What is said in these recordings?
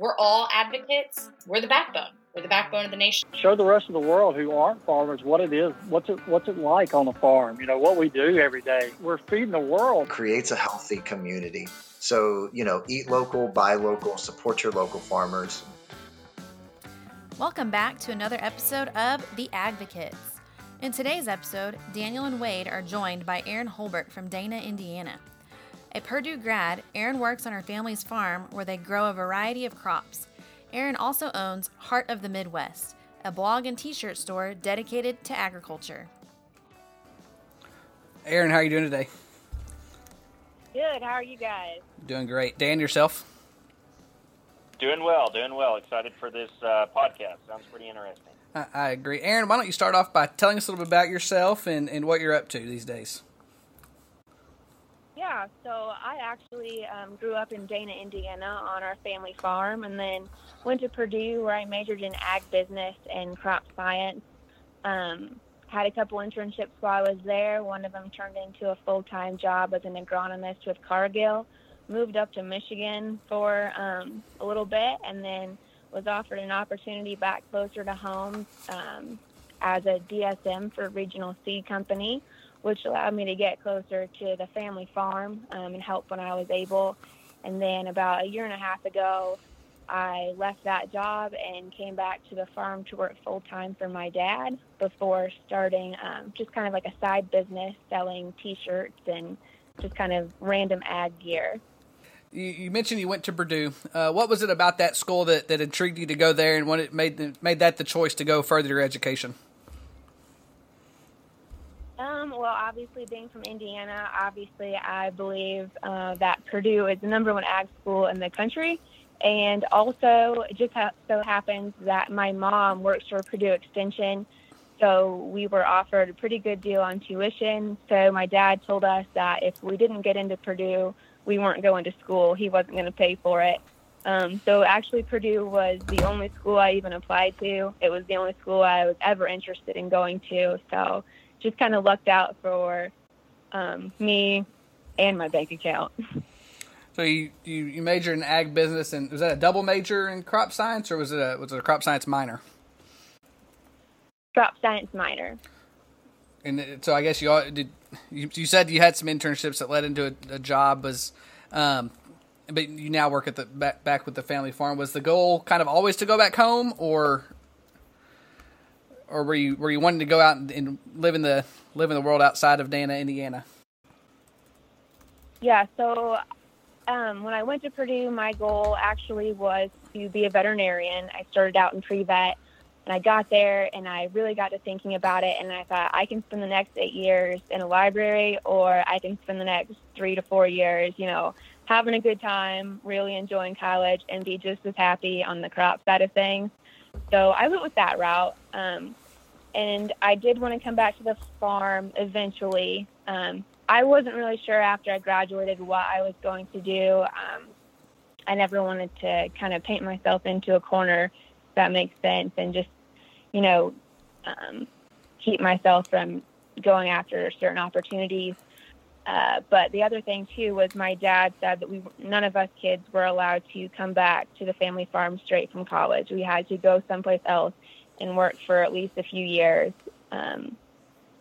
we're all advocates. We're the backbone. We're the backbone of the nation. Show the rest of the world who aren't farmers what it is, what's it, what's it like on a farm. You know what we do every day. We're feeding the world. Creates a healthy community. So you know, eat local, buy local, support your local farmers. Welcome back to another episode of The Advocates. In today's episode, Daniel and Wade are joined by Erin Holbert from Dana, Indiana. A Purdue grad, Erin works on her family's farm where they grow a variety of crops. Erin also owns Heart of the Midwest, a blog and t shirt store dedicated to agriculture. Erin, how are you doing today? Good. How are you guys? Doing great. Dan, yourself? Doing well, doing well. Excited for this uh, podcast. Sounds pretty interesting. I, I agree. Erin, why don't you start off by telling us a little bit about yourself and, and what you're up to these days? Yeah, so I actually um, grew up in Dana, Indiana on our family farm and then went to Purdue where I majored in ag business and crop science. Um, had a couple internships while I was there. One of them turned into a full time job as an agronomist with Cargill. Moved up to Michigan for um, a little bit and then was offered an opportunity back closer to home um, as a DSM for a regional seed company which allowed me to get closer to the family farm um, and help when I was able. And then about a year and a half ago, I left that job and came back to the farm to work full time for my dad before starting um, just kind of like a side business selling t shirts and just kind of random ag gear. You, mentioned you went to Purdue. Uh, what was it about that school that, that intrigued you to go there and what it made, made that the choice to go further your education? Well, obviously, being from Indiana, obviously, I believe uh, that Purdue is the number one ag school in the country. And also, it just ha- so happens that my mom works for Purdue Extension. So we were offered a pretty good deal on tuition. So my dad told us that if we didn't get into Purdue, we weren't going to school. He wasn't going to pay for it. Um, so actually, Purdue was the only school I even applied to. It was the only school I was ever interested in going to. So just kind of lucked out for um, me and my bank account. So you, you, you majored in ag business, and was that a double major in crop science, or was it a was it a crop science minor? Crop science minor. And so I guess you all, did. You, you said you had some internships that led into a, a job. Was um, but you now work at the back, back with the family farm. Was the goal kind of always to go back home, or or were you were you wanting to go out and, and live in the live in the world outside of Dana, Indiana? Yeah. So um, when I went to Purdue, my goal actually was to be a veterinarian. I started out in pre vet, and I got there and I really got to thinking about it. And I thought I can spend the next eight years in a library, or I can spend the next three to four years, you know, having a good time, really enjoying college, and be just as happy on the crop side of things. So I went with that route. Um, and I did want to come back to the farm eventually. Um, I wasn't really sure after I graduated what I was going to do. Um, I never wanted to kind of paint myself into a corner, if that makes sense, and just, you know, um, keep myself from going after certain opportunities. Uh, but the other thing too was my dad said that we none of us kids were allowed to come back to the family farm straight from college. We had to go someplace else and work for at least a few years, um,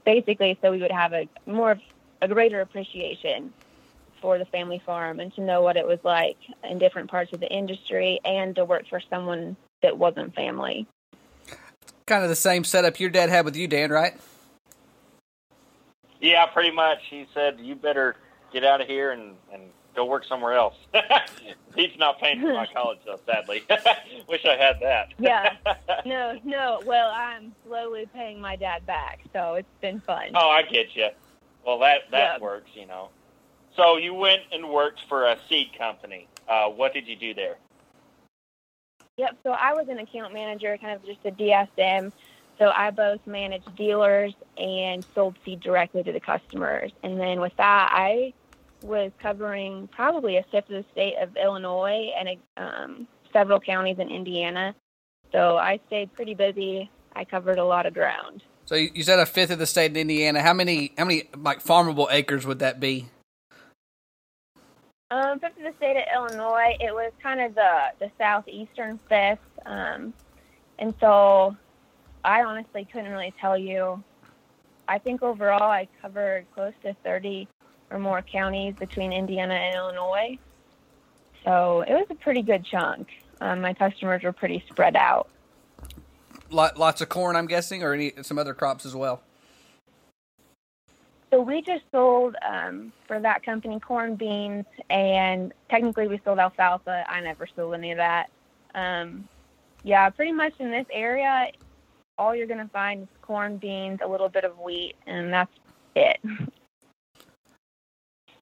basically, so we would have a more of a greater appreciation for the family farm and to know what it was like in different parts of the industry and to work for someone that wasn't family. Kind of the same setup your dad had with you, Dan, right? Yeah, pretty much. He said, "You better get out of here and and go work somewhere else." He's not paying for my college, though. Sadly, wish I had that. yeah. No, no. Well, I'm slowly paying my dad back, so it's been fun. Oh, I get you. Well, that that Yep. works, you know. So you went and worked for a seed company. Uh, what did you do there? Yep. So I was an account manager, kind of just a DSM. So I both managed dealers and sold seed directly to the customers. And then with that, I was covering probably a fifth of the state of Illinois and um, several counties in Indiana. So I stayed pretty busy. I covered a lot of ground. So you, said a fifth of the state in Indiana. How many how many like farmable acres would that be? Um, fifth of the state of Illinois. It was kind of the the southeastern fifth, um, and so I honestly couldn't really tell you. I think overall I covered close to thirty or more counties between Indiana and Illinois. So it was a pretty good chunk. Um, my customers were pretty spread out. Lots of corn, I'm guessing, or any some other crops as well. So we just sold um, for that company corn, beans, and technically we sold alfalfa. I never sold any of that. Um, yeah, pretty much in this area, all you're going to find is corn, beans, a little bit of wheat, and that's it.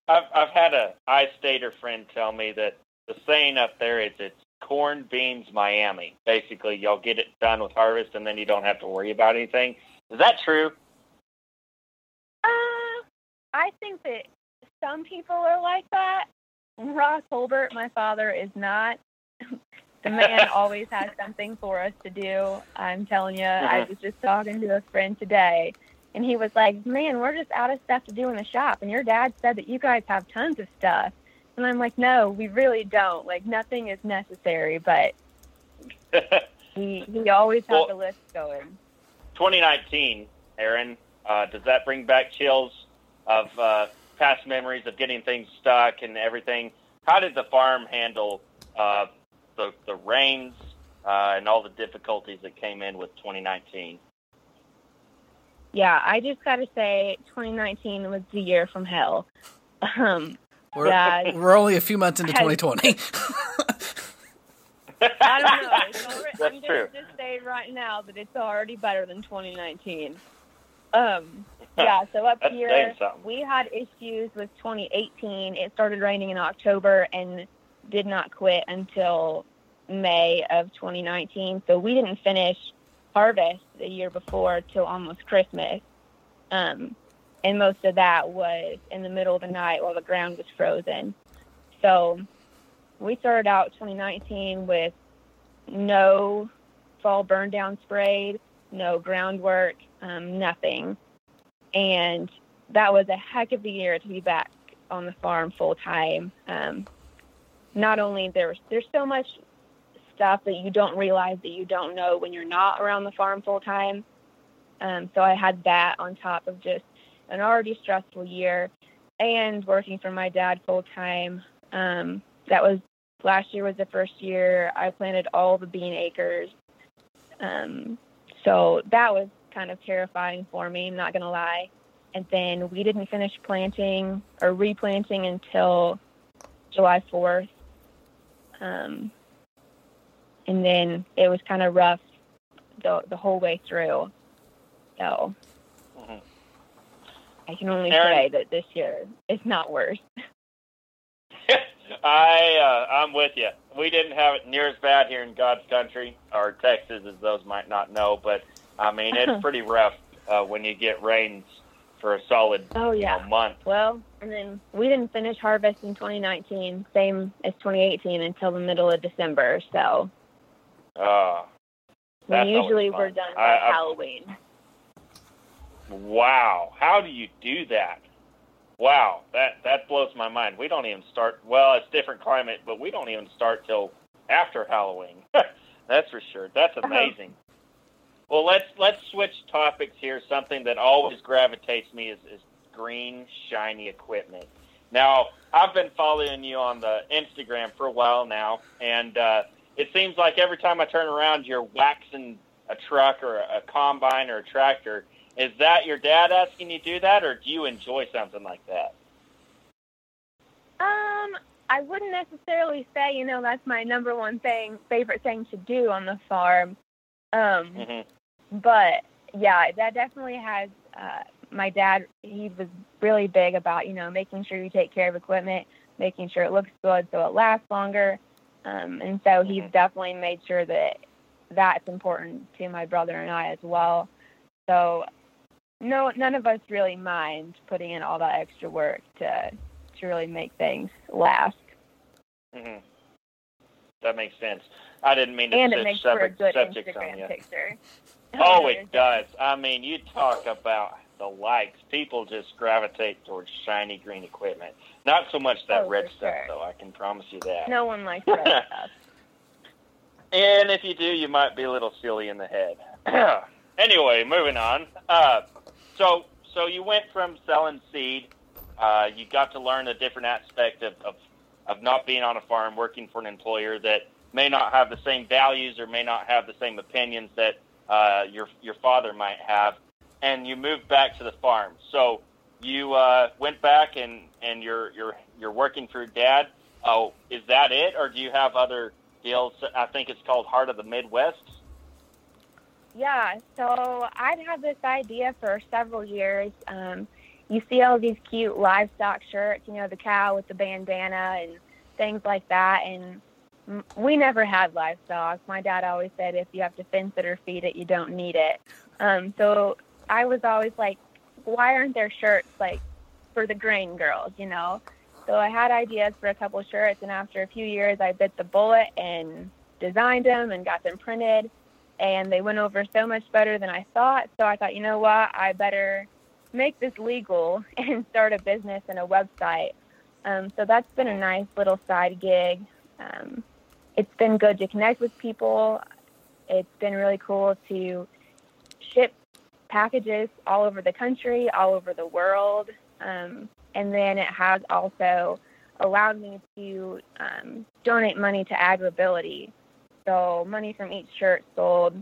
I've I've had a I-stater friend tell me that the saying up there is it's corn, beans, Miami. Basically, y'all get it done with harvest, and then you don't have to worry about anything. Is that true? Uh, I think that some people are like that. Ross Holbert, my father, is not. the man always has something for us to do. I'm telling you, I Mhm. was just talking to a friend today, and he was like, "Man, we're just out of stuff to do in the shop." And your dad said that you guys have tons of stuff, and I'm like, "No, we really don't. Like nothing is necessary, but he he always Well- a list going." 2019, Erin, uh, does that bring back chills of uh, past memories of getting things stuck and everything? How did the farm handle uh, the the rains uh, and all the difficulties that came in with 2019? Yeah, I just got to say, 2019 was the year from hell. Um, We're, yeah, we're only a few months into Has- 2020. I don't know. It's already, That's I'm true. gonna just say right now that it's already better than 2019. Um, yeah. So up here, we had issues with 2018. It started raining in October and did not quit until May of 2019. So we didn't finish harvest the year before till almost Christmas. Um, and most of that was in the middle of the night while the ground was frozen. So we started out 2019 with no fall burn down sprayed, no groundwork, um, nothing. And that was a heck of a year to be back on the farm full time. Um, not only there's there's so much stuff that you don't realize that you don't know when you're not around the farm full time. Um, so I had that on top of just an already stressful year and working for my dad full time. Um, that was last year was the first year I planted all the bean acres. Um, so that was kind of terrifying for me, I'm not going to lie. And then we didn't finish planting or replanting until July 4th. Um, and then it was kind of rough the, the whole way through. So Mhm. I can only Erin- say that this year is not worse. I uh, I'm with you. We didn't have it near as bad here in God's country or Texas, as those might not know. But I mean, it's pretty rough uh, when you get rains for a solid Oh, you know, month. Well, and then we didn't finish harvest in 2019, same as 2018 until the middle of December. So Uh, usually we're done by I- Halloween. wow, how do you do that? Wow, that that blows my mind. We don't even start. Well, it's different climate, but we don't even start till after Halloween. That's for sure. That's amazing. Well, let's let's switch topics here. Something that always gravitates me is, is green, shiny equipment. Now, I've been following you on the Instagram for a while now, and uh, it seems like every time I turn around, you're waxing a truck or a combine or a tractor. Is that your dad asking you to do that, or do you enjoy something like that? Um, I wouldn't necessarily say, you know, that's my number one thing, favorite thing to do on the farm. Um, hmm but yeah, that definitely has. Uh, my dad, he was really big about, you know, making sure you take care of equipment, making sure it looks good so it lasts longer. Um, and so he's Mhm. definitely made sure that that's important to my brother and I as well. So no, none of us really mind putting in all that extra work to to really make things last. Mm-hmm. That makes sense. I didn't mean to And it makes for a subject, good subjects on Instagram you. picture. Oh, it does. I mean, you talk about the likes. People just gravitate towards shiny green equipment. Not so much that Oh, red stuff, sure. though. I can promise you that. No one likes red stuff. And if you do, you might be a little silly in the head. anyway, moving on. Uh, so, so you went from selling seed. Uh, you got to learn a different aspect of, of of not being on a farm, working for an employer that may not have the same values or may not have the same opinions that uh, your your father might have. And you moved back to the farm. So you uh, went back and and you're you're you're working for your dad. Oh, is that it, or do you have other deals? I think it's called Heart of the Midwest. Yeah, so I'd had this idea for several years. Um, you see all these cute livestock shirts, you know, the cow with the bandana and things like that. And we never had livestock. My dad always said if you have to fence it or feed it, you don't need it. Um, so I was always like, why aren't there shirts like for the grain girls, you know? So I had ideas for a couple shirts, and after a few years, I bit the bullet and designed them and got them printed and they went over so much better than I thought. So I thought, you know what, I better make this legal and start a business and a website. Um, so that's been a nice little side gig. Um, it's been good to connect with people. It's been really cool to packages all over the country, all over the world. Um, and then it has also allowed me to um, donate money to AgrAbility. So money from each shirt sold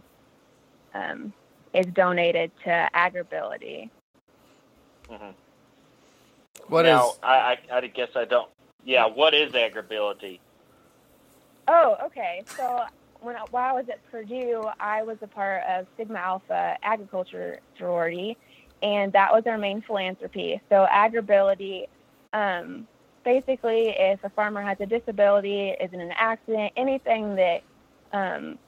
um, is donated to AgrAbility. Mm-hmm. What is? now, I, I I guess I don't. Yeah, what is AgrAbility? Oh, okay. So when I, while I was at Purdue, I was a part of Sigma Alpha Agriculture Sorority, and that was our main philanthropy. So AgrAbility, um, basically, if a farmer has a disability, is in an accident, anything that um,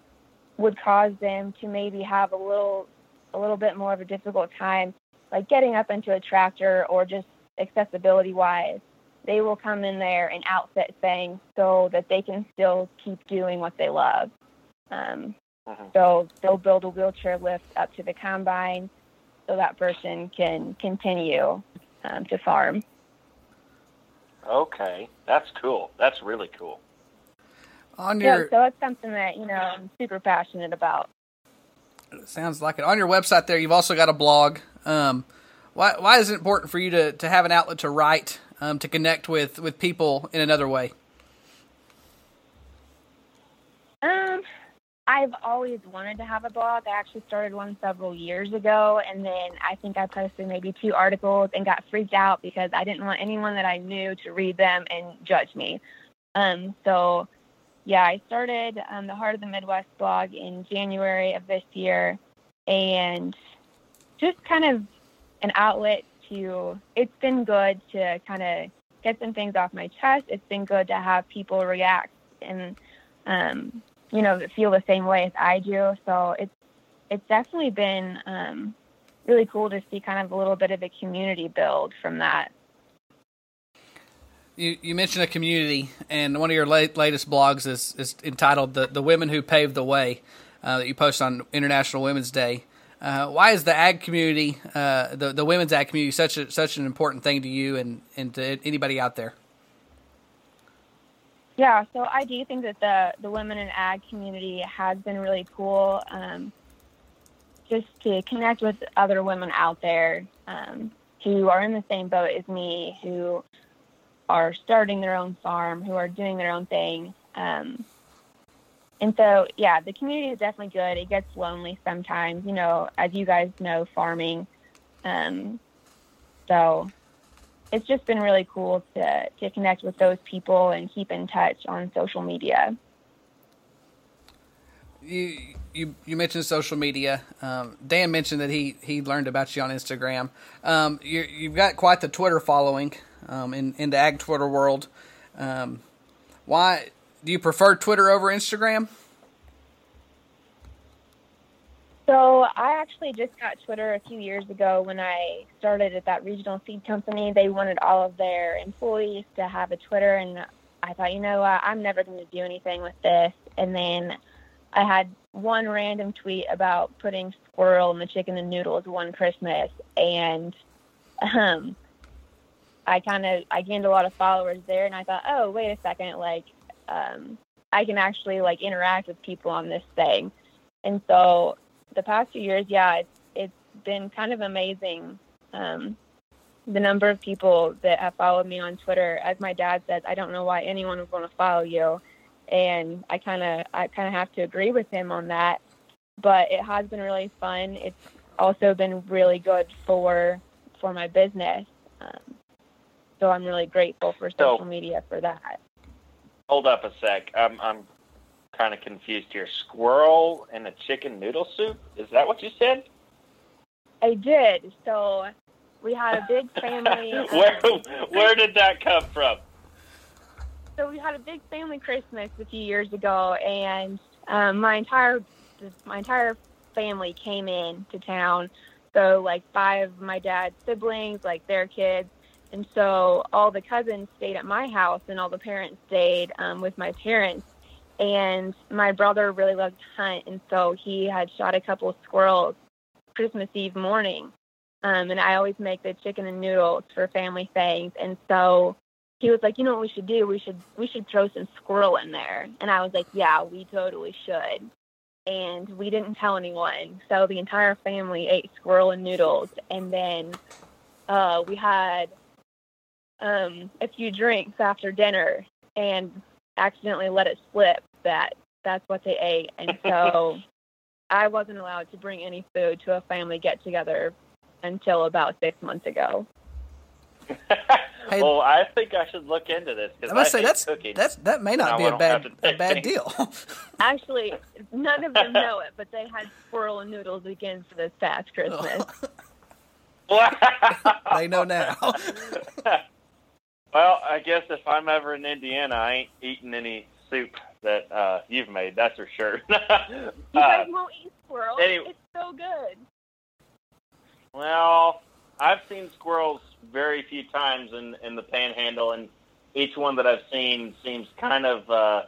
would cause them to maybe have a little a little bit more of a difficult time, like getting up into a tractor or just accessibility wise, they will come in there and outfit things so that they can still keep doing what they love. Um, Mhm. so they'll build a wheelchair lift up to the combine so that person can continue um, to farm. Okay, that's cool. That's really cool. on your, Yeah, so it's something that you know I'm super passionate about. sounds like it. On your website, there you've also got a blog. Um, why why is it important for you to, to have an outlet to write um, to connect with, with people in another way? Um, I've always wanted to have a blog. I actually started one several years ago, and then I think I posted maybe two articles and got freaked out because I didn't want anyone that I knew to read them and judge me. Um, so, yeah, I started um, the Heart of the Midwest blog in January of this year, and just kind of an outlet to. It's been good to kind of get some things off my chest. It's been good to have people react and um, you know, feel the same way as I do. So it's it's definitely been um, really cool to see kind of a little bit of a community build from that. You, you mentioned a community, and one of your late, latest blogs is, is entitled "The the Women Who Paved the Way," uh, that you post on International Women's Day. Uh, why is the ag community, uh, the the women's ag community, such a, such an important thing to you and, and to anybody out there? Yeah, so I do think that the the women in ag community has been really cool. Um, just to connect with other women out there um, who are in the same boat as me, who are starting their own farm, who are doing their own thing. Um, and so, yeah, the community is definitely good. It gets lonely sometimes, you know, as you guys know, farming. Um, so it's just been really cool to, to connect with those people and keep in touch on social media. You you you mentioned social media. Um, Dan mentioned that he he learned about you on Instagram. Um, you you've got quite the Twitter following um, in in the ag Twitter world. Um, why do you prefer Twitter over Instagram? So I actually just got Twitter a few years ago when I started at that regional seed company. They wanted all of their employees to have a Twitter, and I thought, you know what, I'm never going to do anything with this. And then I had one random tweet about putting squirrel in the chicken and noodles one Christmas, and um, I kind of I gained a lot of followers there, and I thought, oh wait a second, like um, I can actually like interact with people on this thing, and so the past few years, yeah, it's it's been kind of amazing. Um, the number of people that have followed me on Twitter, as my dad says, I don't know why anyone would want to follow you, and I kind of I kind of have to agree with him on that. But it has been really fun. It's also been really good for for my business. Um, so I'm really grateful for social So- media for that. Hold up a sec. I'm I'm kind of confused here. Squirrel and a chicken noodle soup? Is that what you said? I did. So we had a big family. um, where where did that come from? so we had a big family Christmas a few years ago, and um, my entire my entire family came in to town. So like five of my dad's siblings, like their kids, and so all the cousins stayed at my house, and all the parents stayed um, with my parents. And my brother really loved to hunt, and so he had shot a couple of squirrels Christmas Eve morning. Um, and I always make the chicken and noodles for family things, and so he was like, you know what we should do? We should we should throw some squirrel in there. And I was like, yeah, we totally should. And we didn't tell anyone. So the entire family ate squirrel and noodles. And then uh, we had um, a few drinks after dinner and accidentally let it slip that that's what they ate. And so I wasn't allowed to bring any food to a family get together until about six months ago. Hey- well, I think I should look into this because I because must say that's cooking. that's that may not be I a don't bad a bad deal. Actually, none of them know it, but they had squirrel and noodles again for this past Christmas. they know now. Well, I guess if I'm ever in Indiana, I ain't eating any soup that uh, you've made. That's for sure. You uh, guys won't eat squirrel. anyway- It's so good. well, I've seen squirrels very few times in in the Panhandle, and each one that I've seen seems kind of uh,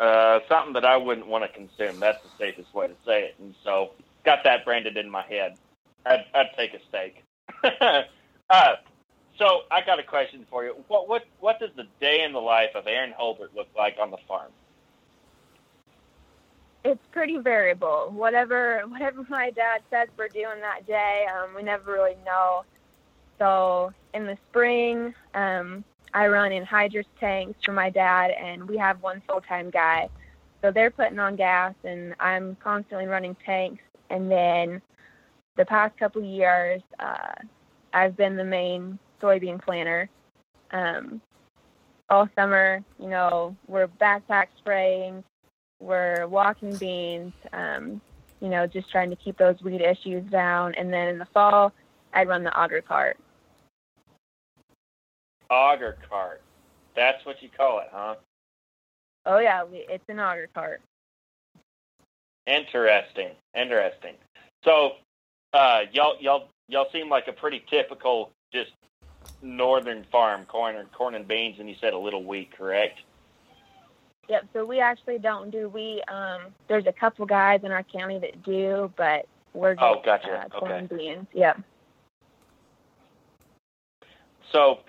uh, something that I wouldn't want to consume. That's the safest way to say it. And so, got that branded in my head. I'd, I'd take a steak. uh, so, I got a question for you. What what what does the day in the life of Erin Holbert look like on the farm? It's pretty variable. Whatever whatever my dad says we're doing that day, um, we never really know. So in the spring, um, I run anhydrous tanks for my dad, and we have one full time guy. So they're putting on gas, and I'm constantly running tanks. And then the past couple years, uh, I've been the main soybean planter. Um, all summer, you know, we're backpack spraying, we're walking beans, um, you know, just trying to keep those weed issues down. And then in the fall, I'd run the auger cart. Auger cart. That's what you call it, huh? Oh yeah, we, it's an auger cart. Interesting. Interesting. So, uh, y'all, y'all, y'all seem like a pretty typical, just northern farm, corn and corn and beans, and you said a little wheat, correct? Yep. So we actually don't do wheat. Um, there's a couple guys in our county that do, but we're just Oh, gotcha. uh, corn Okay. and beans. Yep. So,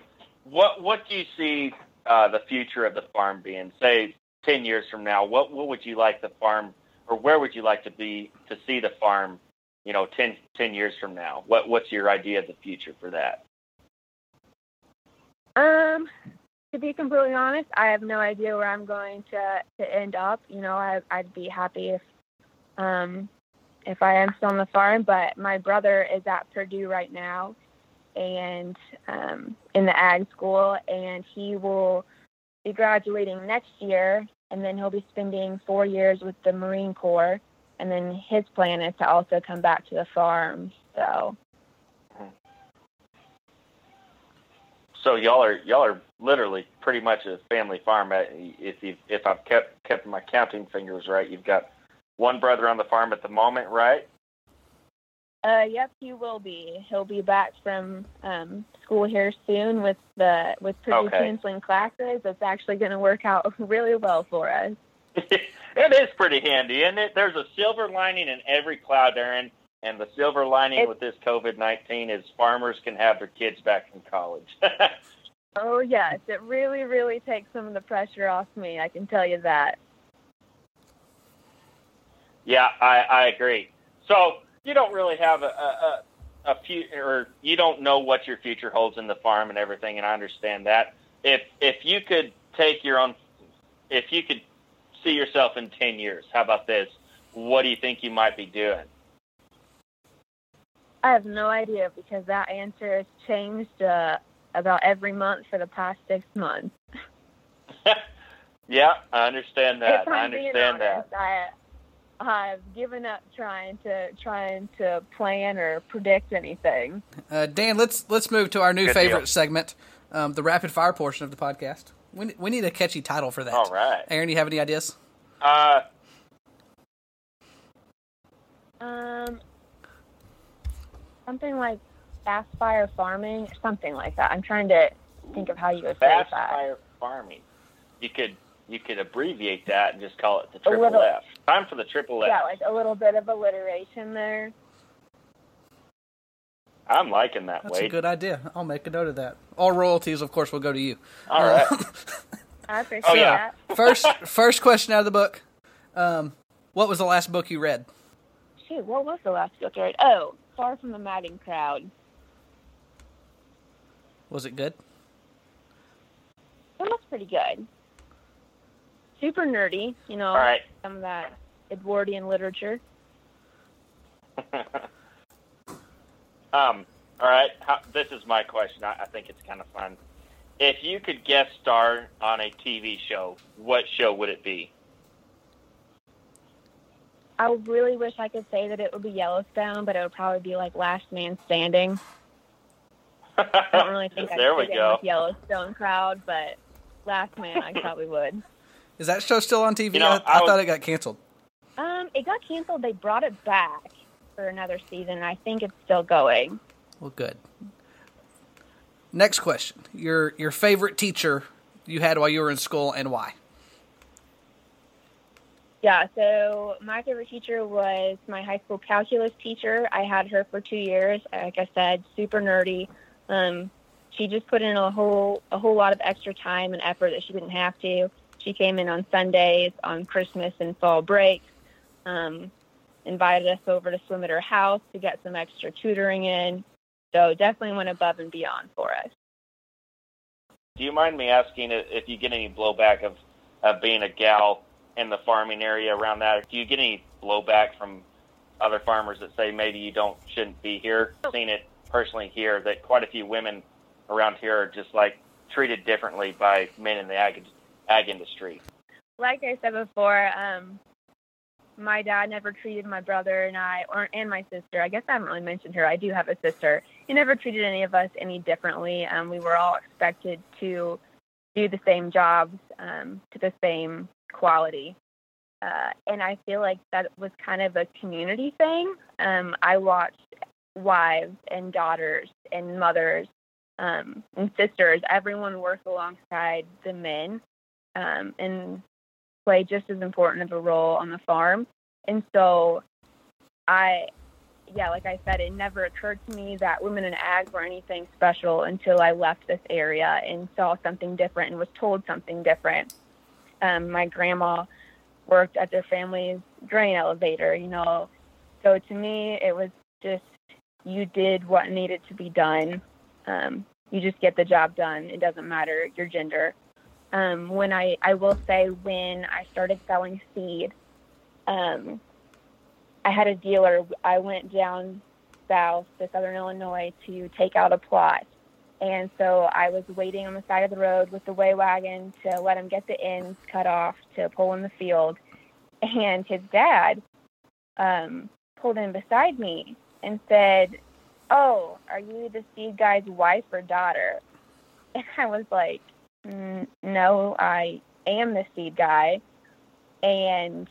what what do you see uh, the future of the farm being? Say ten years from now, what what would you like the farm, or where would you like to be to see the farm? You know, 10, 10 years from now, what what's your idea of the future for that? Um, to be completely honest, I have no idea where I'm going to to end up. You know, I, I'd be happy if um if I am still on the farm, but my brother is at Purdue right now, and um, in the ag school, and he will be graduating next year, and then he'll be spending four years with the Marine Corps, and then his plan is to also come back to the farm. So So y'all are y'all are literally pretty much a family farm. Uh, If you if I've kept kept my counting fingers right, you've got one brother on the farm at the moment, right? Uh, yep, he will be. He'll be back from um, school here soon with the with Purdue Okay. canceling classes. It's actually going to work out really well for us. it is pretty handy, isn't it? There's a silver lining in every cloud, Erin. And the silver lining It- with this COVID 19 is farmers can have their kids back in college. Oh yes, it really, really takes some of the pressure off me. I can tell you that. yeah, I, I agree. So you don't really have a, a, a, a few, or you don't know what your future holds in the farm and everything, and I understand that. If if you could take your own, if you could see yourself in 10 years, how about this? What do you think you might be doing? I have no idea because that answer has changed uh, about every month for the past six months. Yeah, I understand that. if I I'm being understand that. honest, I, I've given up trying to trying to plan or predict anything. Uh, Dan, let's let's move to our new Good favorite deal. segment, um, the rapid fire portion of the podcast. We we need a catchy title for that. All right. Erin, you have any ideas? Uh, Um, something like fast fire farming or something like that. I'm trying to think of how you would phrase fast that. fire farming. You could you could abbreviate that and just call it the A triple little- F. Time for the triple F. Yeah, like a little bit of alliteration there. I'm liking that, That's a good idea. I'll make a note of that. All royalties, of course, will go to you. All right. I appreciate Oh, yeah. that. First, first question out of the book. Um, what was the last book you read? Shoot, what was the last book I read? Oh, Far from the Madding Crowd. Was it good? That was pretty good. Super nerdy, you know, All right. some of that Edwardian literature. um. All right. How, this is my question. I, I think it's kind of fun. If you could guest star on a TV show, what show would it be? I really wish I could say that it would be Yellowstone, but it would probably be like Last Man Standing. I don't really think there I'd we go. with Yellowstone crowd, but Last Man I probably would. Is that show still on TV? You know, I, I I was- thought it got canceled. Um, it got canceled. They brought it back for another season, and I think it's still going. Well, good. Next question: your your favorite teacher you had while you were in school and why? Yeah, so my favorite teacher was my high school calculus teacher. I had her for two years. Like I said, super nerdy. Um, she just put in a whole a whole lot of extra time and effort that she didn't have to. She came in on Sundays, on Christmas and fall breaks. Um, invited us over to swim at her house to get some extra tutoring in. So definitely went above and beyond for us. Do you mind me asking if you get any blowback of, of being a gal in the farming area around that? Do you get any blowback from other farmers that say maybe you don't shouldn't be here? I've seen it personally here that quite a few women around here are just like treated differently by men in the ag ag industry. like I said before, um, my dad never treated my brother and I, or and my sister. I guess I haven't really mentioned her. I do have a sister. He never treated any of us any differently. Um, we were all expected to do the same jobs um, to the same quality. Uh, and I feel like that was kind of a community thing. Um, I watched wives and daughters and mothers um, and sisters, everyone work alongside the men um, and play just as important of a role on the farm. And so I, yeah, like I said, it never occurred to me that women in ag were anything special until I left this area and saw something different and was told something different. Um, my grandma worked at their family's grain elevator, you know. So to me, it was just you did what needed to be done. Um, you just get the job done. It doesn't matter your gender um, when I, I will say when I started selling seed, um, I had a dealer. I went down south to southern Illinois to take out a plot. And so I was waiting on the side of the road with the weigh wagon to let him get the ends cut off to pull in the field. And his dad um, pulled in beside me and said, Oh, are you the seed guy's wife or daughter? And I was like, "N- no, I am the seed guy. And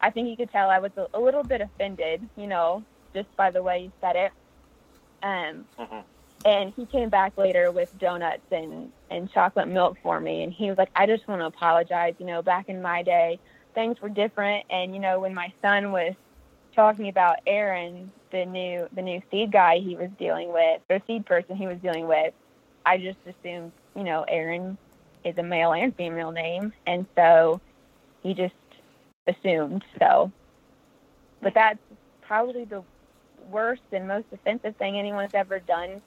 I think you could tell I was a, little bit offended, you know, just by the way you said it. Um, Mhm. And he came back later with donuts and, and chocolate milk for me. And he was like, I just want to apologize. You know, back in my day, things were different. And you know, when my son was talking about Erin, the new the new seed guy he was dealing with, or seed person he was dealing with, I just assumed, you know, Aaron is a male and female name, and so he just assumed so. But that's probably the worst and most offensive thing anyone's ever done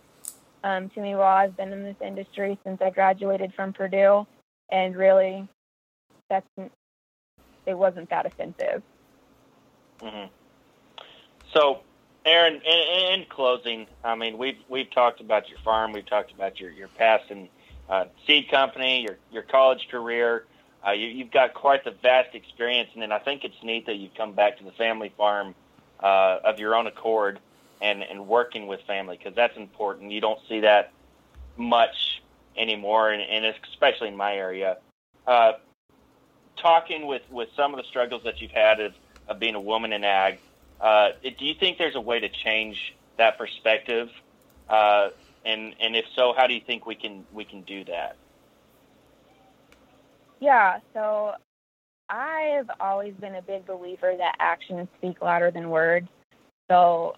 um, to me while I've been in this industry since I graduated from Purdue, and really, that's it wasn't that offensive. hmm So, Erin, in, in closing, I mean, we've we've talked about your farm, we've talked about your your past and uh, seed company, your your college career. Uh, you, you've got quite the vast experience, and then I think it's neat that you've come back to the family farm uh, of your own accord and and working with family because that's important. You don't see that much anymore, and, and especially in my area. Uh, talking with with some of the struggles that you've had of, of being a woman in ag, uh, do you think there's a way to change that perspective? Uh, and and if so, how do you think we can we can do that? Yeah, so I've always been a big believer that actions speak louder than words. So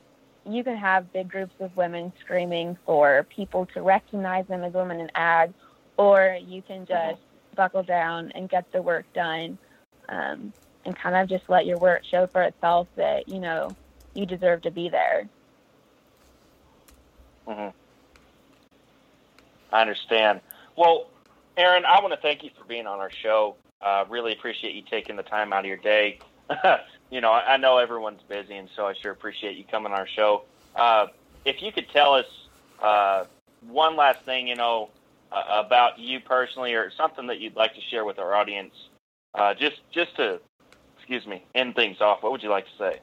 you can have big groups of women screaming for people to recognize them as women in ag, or you can just buckle down and get the work done um, and kind of just let your work show for itself that, you know, you deserve to be there. hmm I understand. Well, Erin, I want to thank you for being on our show. Uh, really appreciate you taking the time out of your day. you know, I, know everyone's busy, and so I sure appreciate you coming on our show. Uh, if you could tell us uh, one last thing, you know, uh, about you personally, or something that you'd like to share with our audience, uh, just just to, excuse me, end things off. What would you like to say?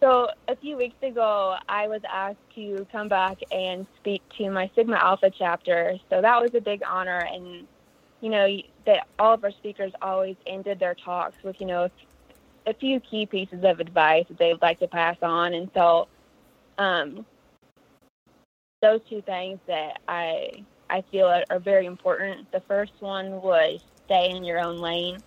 So a few weeks ago, I was asked to come back and speak to my Sigma Alpha chapter. So that was a big honor, and you know that all of our speakers always ended their talks with you know a few key pieces of advice that they would like to pass on. And so, um, those two things that I I feel are, very important. The first one was stay in your own lane,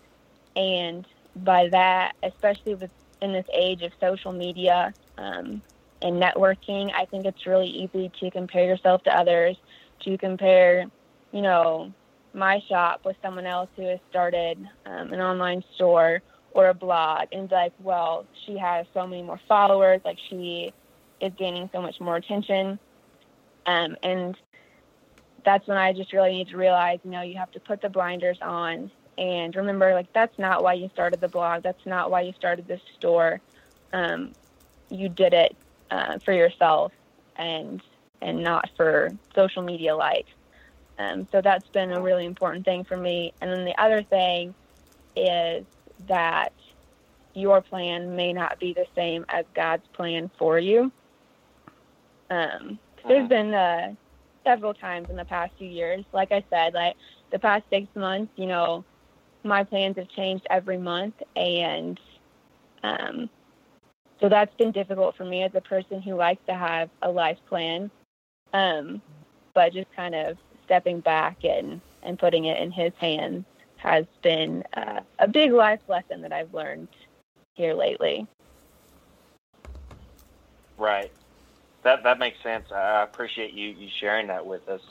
and by that, especially with in this age of social media um, and networking, I think it's really easy to compare yourself to others, to compare, you know, my shop with someone else who has started um, an online store or a blog and be like, well, she has so many more followers, like she is gaining so much more attention. Um, and that's when I just really need to realize, you know, you have to put the blinders on and remember, like, that's not why you started the blog. That's not why you started this store. Um, you did it uh, for yourself and and not for social media likes. Um, so that's been a really important thing for me. And then the other thing is that your plan may not be the same as God's plan for you. Um, there's been uh, several times in the past few years, like I said, like the past six months, you know, my plans have changed every month, and um, so that's been difficult for me as a person who likes to have a life plan. Um, but just kind of stepping back and and putting it in His hands has been uh, a big life lesson that I've learned here lately. Right. That that makes sense. I appreciate you you sharing that with us.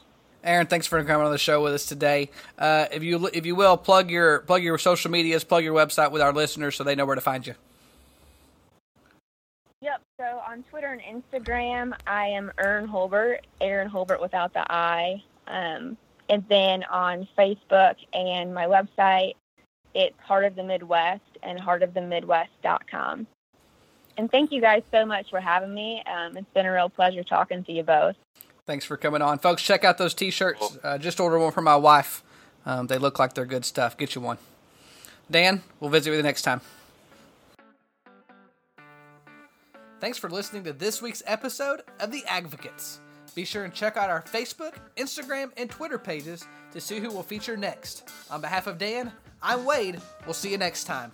Erin, thanks for coming on the show with us today. Uh, if you if you will plug your plug your social medias, plug your website with our listeners so they know where to find you. Yep. So on Twitter and Instagram, I am Aaron Holbert, Aaron Holbert without the I. Um, and then on Facebook and my website, it's Heart of the Midwest and heartofthemidwest.com. And thank you guys so much for having me. Um, it's been a real pleasure talking to you both. Thanks for coming on, folks. Check out those T-shirts. Uh, just ordered one for my wife. Um, they look like they're good stuff. Get you one. Dan, we'll visit with you next time. Thanks for listening to this week's episode of The Advocates. Be sure and check out our Facebook, Instagram, and Twitter pages to see who will feature next. On behalf of Dan, I'm Wade. We'll see you next time.